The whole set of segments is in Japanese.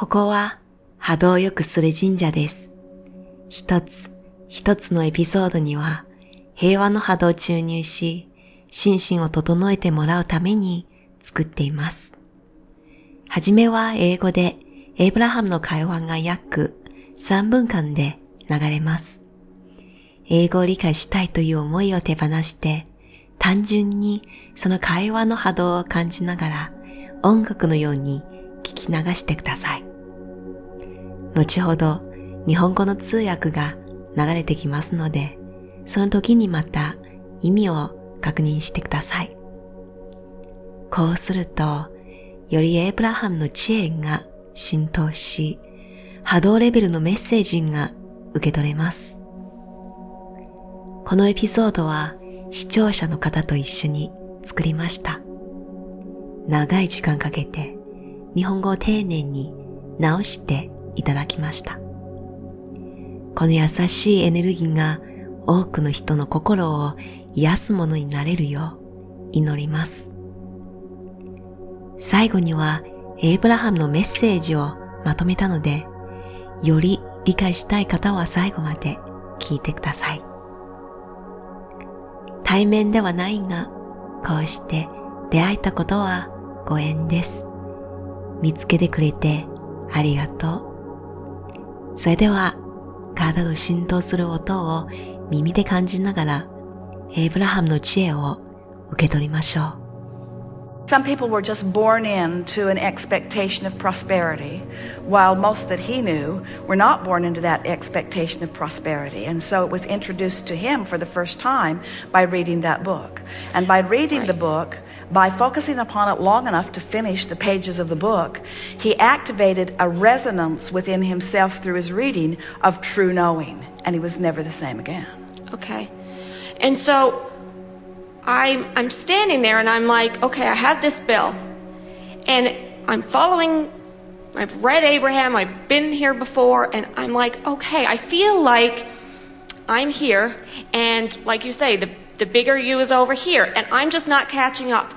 ここは波動を良くする神社です。一つ一つのエピソードには平和の波動を注入し、心身を整えてもらうために作っています。はじめは英語でエイブラハムの会話が約3分間で流れます。英語を理解したいという思いを手放して、単純にその会話の波動を感じながら音楽のように聞き流してください。後ほど日本語の通訳が流れてきますので、その時にまた意味を確認してください。こうすると、よりエイブラハムの知恵が浸透し、波動レベルのメッセージが受け取れます。このエピソードは視聴者の方と一緒に作りました。長い時間かけて日本語を丁寧に直していただきました。この優しいエネルギーが多くの人の心を癒すものになれるよう祈ります。最後にはエイブラハムのメッセージをまとめたので、より理解したい方は最後まで聞いてください。対面ではないが、こうして出会えたことはご縁です。見つけてくれてありがとう。それでは、体の浸透する音を耳で感じながら、エイブラハムの知恵を受け取りましょう。Some people were just born into an expectation of prosperity, while most that he knew were not born into that expectation of prosperity. And so it was introduced to him for the first time by reading that book. And by reading the book, by focusing upon it long enough to finish the pages of the book, he activated a resonance within himself through his reading of true knowing. And he was never the same again. Okay. And so I'm I'm standing there and I'm like, okay, I have this bill. And I'm following I've read Abraham, I've been here before, and I'm like, okay, I feel like I'm here, and like you say, the the bigger you is over here, and I'm just not catching up.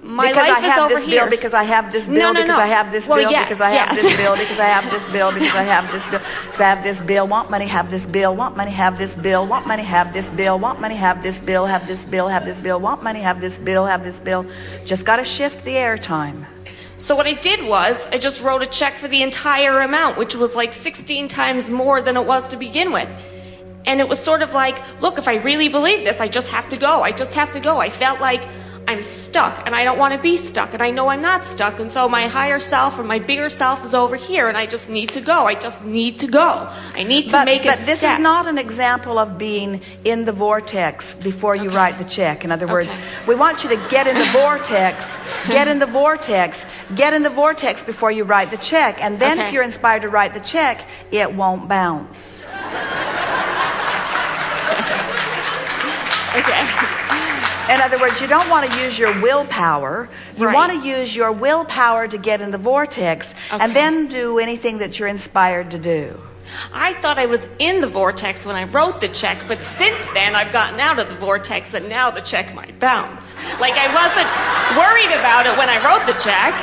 My because life I is have over this here. bill, because I have this bill, No, no, because no. I have this Well, bill, yes, because I have this bill, because I have this bill, because I have this bill, because I have this bill, want money, have this bill, want money, have this bill, want money, have this bill, want money, have this bill, have this bill, have this bill, want money, have this bill, have this bill. Just got to shift the airtime. So what I did was I just wrote a check for the entire amount, which was like 16 times more than it was to begin with. And it was sort of like, look, if I really believe this, I just have to go. I just have to go. I felt like I'm stuck and I don't want to be stuck and I know I'm not stuck. And so my higher self or my bigger self is over here and I just need to go. I just need to go. I need to But, make a but this step. is not an example of being in the vortex before you write the check. In other words, Okay. we want you to get in the vortex, get in the vortex, get in the vortex before you write the check. And then if you're inspired to write the check, it won't bounce. Okay. In other words, you don't want to use your willpower. You Right. want to use your willpower to get in the vortex Okay. and then do anything that you're inspired to do. I thought I was in the vortex when I wrote the check, but since then I've gotten out of the vortex and now the check might bounce. Like I wasn't worried about it when I wrote the check,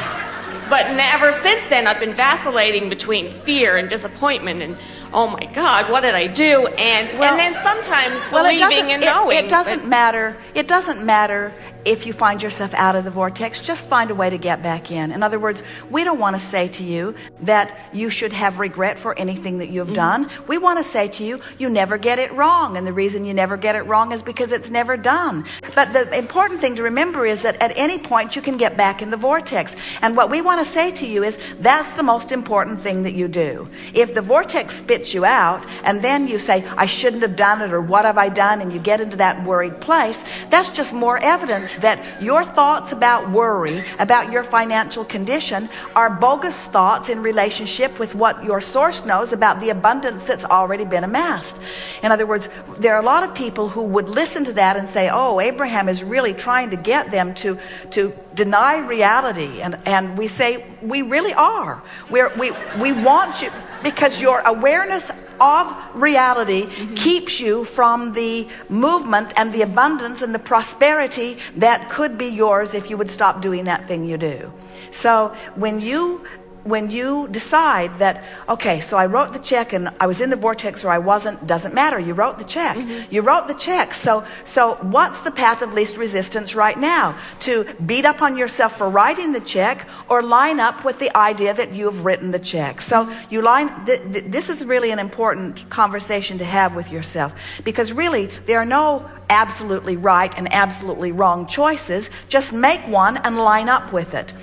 but ever since then I've been vacillating between fear and disappointment and oh my god, what did I do? And Well- and then sometimes Well, it believing and it- knowing. It, doesn't but- matter. It doesn't matter if you find yourself out of the vortex. Just find a way to get back in. In other words, we don't want to say to you that you should have regret for anything that you've mm-hmm. done. We want to say to you, you never get it wrong. And the reason you never get it wrong is because it's never done. But the important thing to remember is that at any point you can get back in the vortex. And what we want to say to you is that's the most important thing that you do. If the vortex spits you out and then you say, I shouldn't have done it or what have I done? And you get into that worried place, that's just more evidence that your thoughts about worry, about your financial condition, are bogus thoughts in relationship with what your source knows about the abundance that's already been amassed. In other words, there are a lot of people who would listen to that and say, oh, Abraham is really trying to get them to, to deny reality. And, and we say, we really are. We're, we, we want you, because your awareness of reality keeps you from the movement and the abundance and the prosperity that could be yours if you would stop doing that thing you do. So when you when you decide that, okay, so I wrote the check and I was in the vortex or I wasn't, doesn't matter. You wrote the check. Mm-hmm. You wrote the check. So, so what's the path of least resistance right now? To beat up on yourself for writing the check or line up with the idea that you have written the check. So mm-hmm. you line, th- th- this is really an important conversation to have with yourself because really there are no absolutely right and absolutely wrong choices. Just make one and line up with it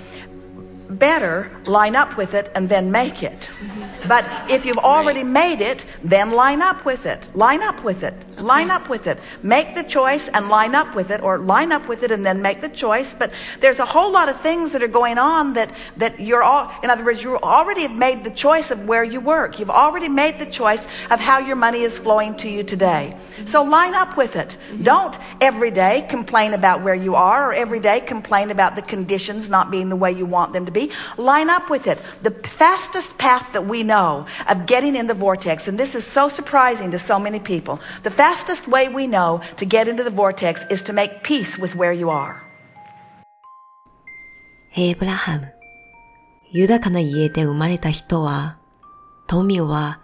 better line up with it and then make it. But if you've already made it, then line up with it. Line up with it. Line up with it. Make the choice and line up with it, or line up with it and then make the choice. But there's a whole lot of things that are going on that, that you're all, in other words, you already have made the choice of where you work. You've already made the choice of how your money is flowing to you today. So line up with it. Mm-hmm. Don't every day complain about where you are or every day complain about the conditions not being the way you want them to be. Line up with it. The fastest path that we know of getting in the vortex, and this is so surprising to so many people, the fastest way we know to get into the vortex is to make peace with where you are. エイブラハム。豊かな家で生まれた人は、富は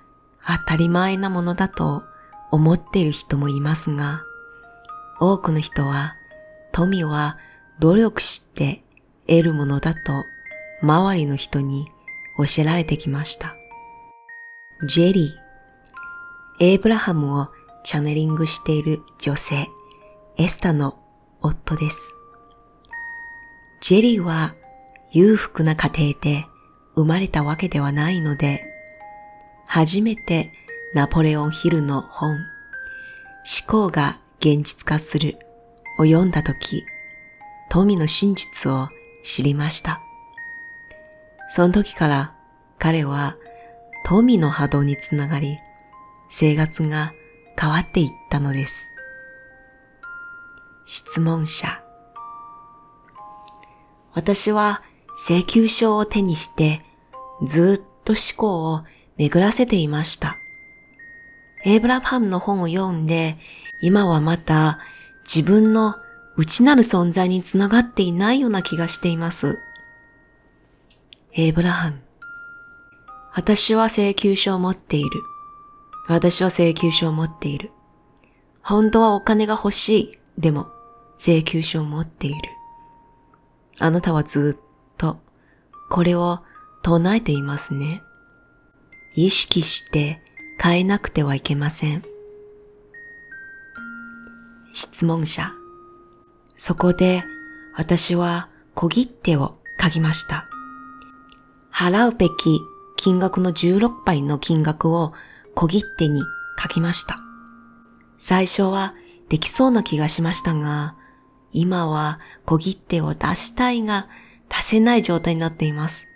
当たり前なものだと思っている人もいますが、多くの人は富は努力して得るものだと周りの人に教えられてきました。ジェリー、エイブラハムをチャネリングしている女性、エスタの夫です。ジェリーは裕福な家庭で生まれたわけではないので、初めてナポレオンヒルの本、思考が現実化するを読んだとき、富の真実を知りました。その時から彼は富の波動につながり、生活が変わっていったのです。質問者。私は請求書を手にしてずっと思考を巡らせていました。エイブラハムの本を読んで、今はまた自分の内なる存在につながっていないような気がしています。エイブラハム。私は請求書を持っている。私は請求書を持っている。本当はお金が欲しい。でも、請求書を持っている。あなたはずっと、これを唱えていますね。意識して変えなくてはいけません。質問者。そこで私は小切手を書きました。払うべき金額の16倍の金額を小切手に書きました。最初はできそうな気がしましたが、今は小切手を出したいが出せない状態になっています。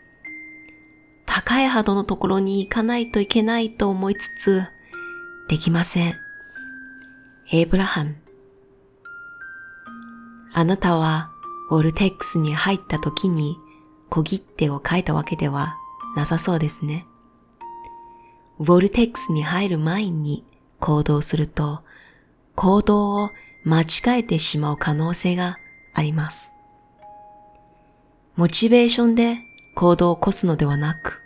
高い波動のところに行かないといけないと思いつつ、できません。エイブラハム。あなたはウォルテックスに入った時に小切手を書いたわけではなさそうですね。ウォルテックスに入る前に行動すると、行動を間違えてしまう可能性があります。モチベーションで行動を起こすのではなく、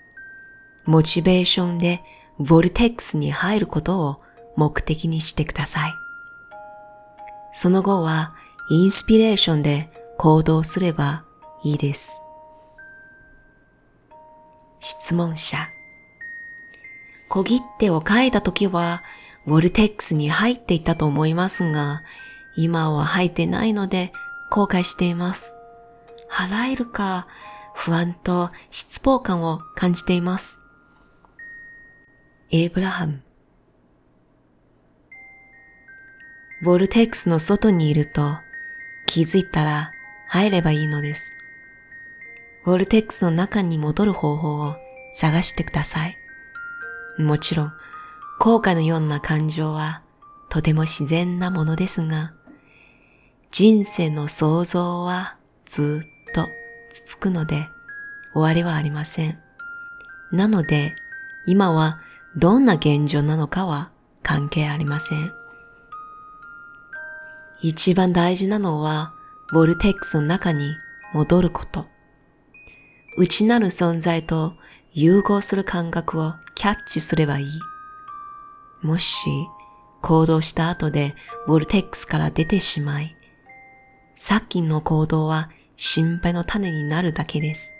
モチベーションでウォルテックスに入ることを目的にしてください。その後はインスピレーションで行動すればいいです。質問者。小切手を書いたときは、ウォルテックスに入っていたと思いますが、今は入ってないので後悔しています。払えるか不安と失望感を感じています。エイブラハム。ウォルテックスの外にいると気づいたら入ればいいのです。ウォルテックスの中に戻る方法を探してください。もちろん、後悔のような感情はとても自然なものですが、人生の想像はずっと続くので終わりはありません。なので、今はどんな現状なのかは関係ありません。一番大事なのは、ボルテックスの中に戻ること。内なる存在と融合する感覚をキャッチすればいい。もし行動した後でボルテックスから出てしまい、さっきの行動は心配の種になるだけです。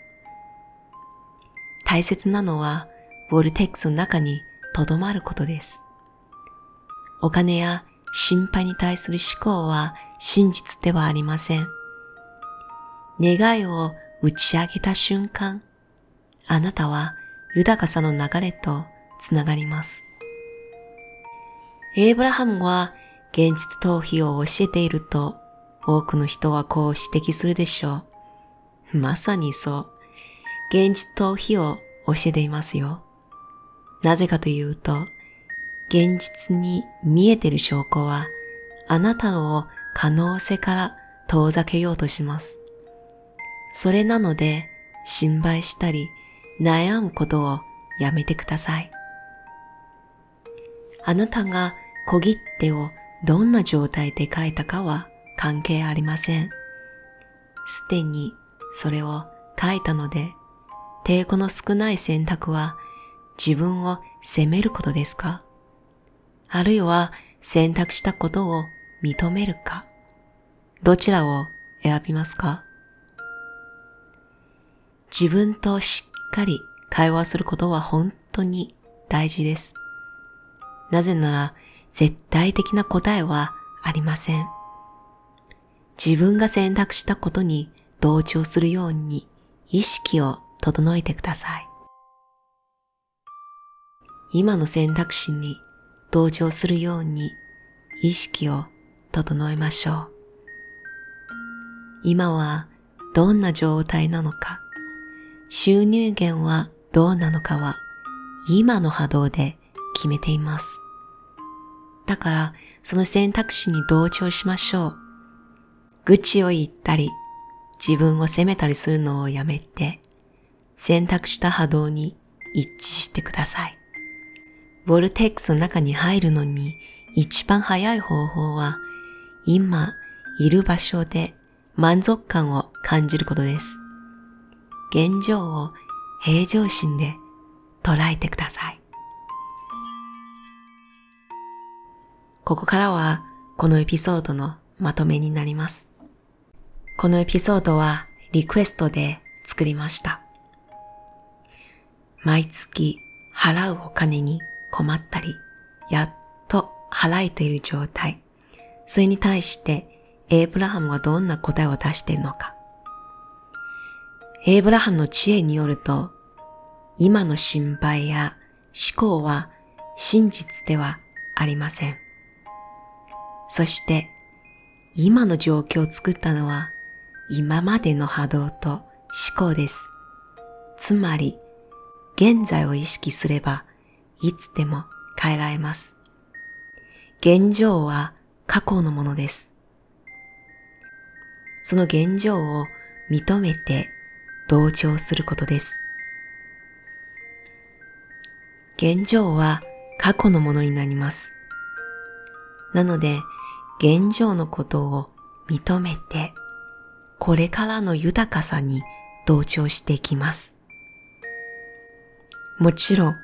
大切なのは、ボルテックスの中に留まることです。お金や心配に対する思考は真実ではありません。願いを打ち上げた瞬間、あなたは豊かさの流れとつながります。エイブラハムは現実逃避を教えていると多くの人はこう指摘するでしょう。まさにそう。現実逃避を教えていますよ。なぜかというと、現実に見えている証拠は、あなたを可能性から遠ざけようとします。それなので、心配したり、悩むことをやめてください。あなたが小切手をどんな状態で書いたかは関係ありません。すでにそれを書いたので、抵抗の少ない選択は自分を責めることですか？あるいは選択したことを認めるか？どちらを選びますか？自分としっかり会話することは本当に大事です。なぜなら絶対的な答えはありません。自分が選択したことに同調するように意識を整えてください。今の選択肢に同調するように意識を整えましょう。今はどんな状態なのか、収入源はどうなのかは今の波動で決めています。だからその選択肢に同調しましょう。愚痴を言ったり、自分を責めたりするのをやめて、選択した波動に一致してください。ボルテックスの中に入るのに一番早い方法は、今いる場所で満足感を感じることです。現状を平常心で捉えてください。ここからはこのエピソードのまとめになります。このエピソードはリクエストで作りました。毎月払うお金に困ったり、やっと払えている状態。それに対してエイブラハムはどんな答えを出しているのか。エイブラハムの知恵によると、今の心配や思考は真実ではありません。そして今の状況を作ったのは今までの波動と思考です。つまり現在を意識すればいつでも変えられます。現状は過去のものです。その現状を認めて同調することです。現状は過去のものになります。なので、現状のことを認めて、これからの豊かさに同調していきます。もちろん、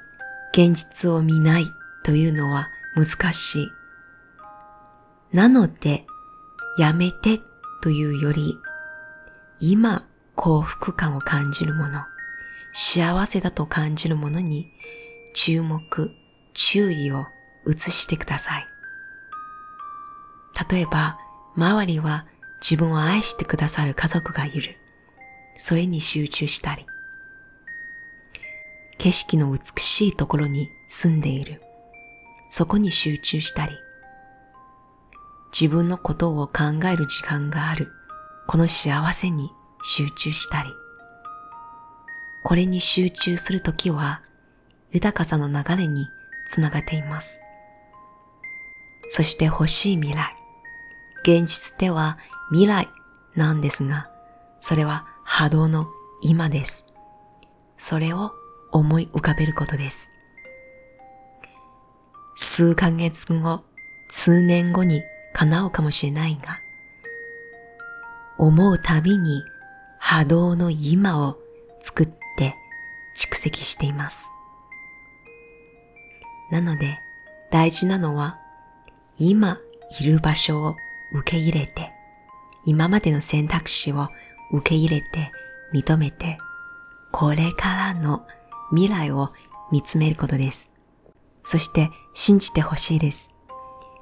現実を見ないというのは難しい。なので、やめてというより、今幸福感を感じるもの、幸せだと感じるものに注目、注意を移してください。例えば、周りは自分を愛してくださる家族がいる。それに集中したり、景色の美しいところに住んでいる。そこに集中したり、自分のことを考える時間がある。この幸せに集中したり、これに集中するときは豊かさの流れにつながっています。そして欲しい未来。現実では未来なんですが、それは波動の今です。それを思い浮かべることです。数ヶ月後、数年後に叶うかもしれないが、思うたびに波動の今を作って蓄積しています。なので大事なのは今いる場所を受け入れて今までの選択肢を受け入れて認めてこれからの未来を見つめることです。そして信じてほしいです。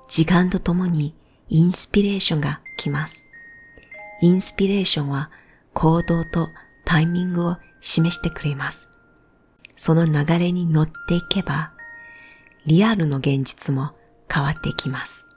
時間とともにインスピレーションが来ます。インスピレーションは行動とタイミングを示してくれます。その流れに乗っていけば、リアルの現実も変わっていきます。